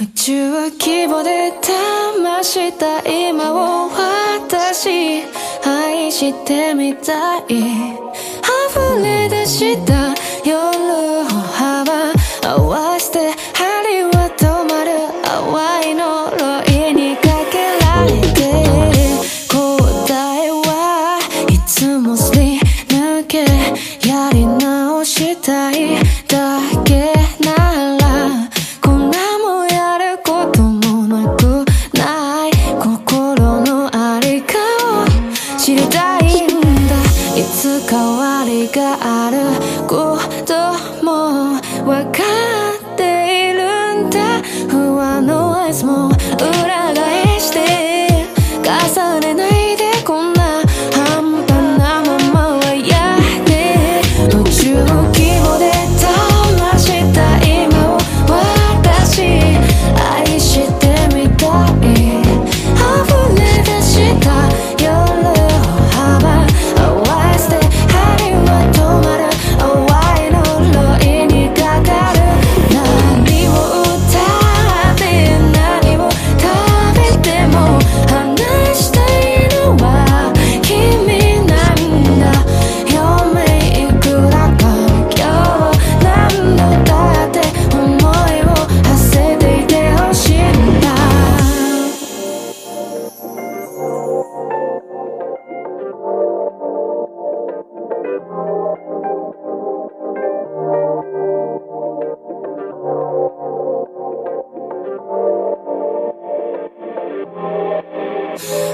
宇宙は規模で騙した今を私愛してみたい。溢れ出した夜ことも分かっているんだ。不安のアイスも裏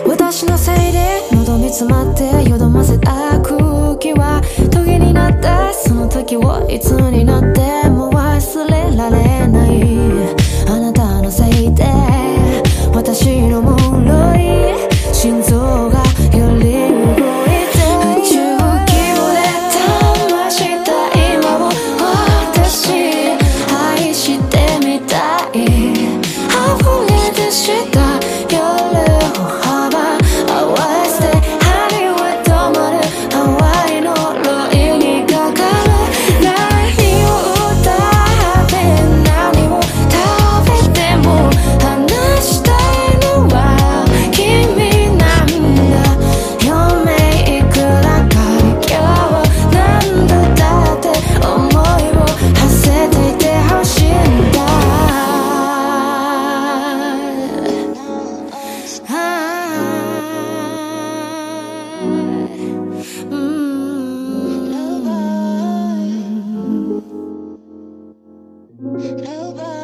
私のせいで喉に詰まってよどませた空気は棘になったその時をいつに Nobody.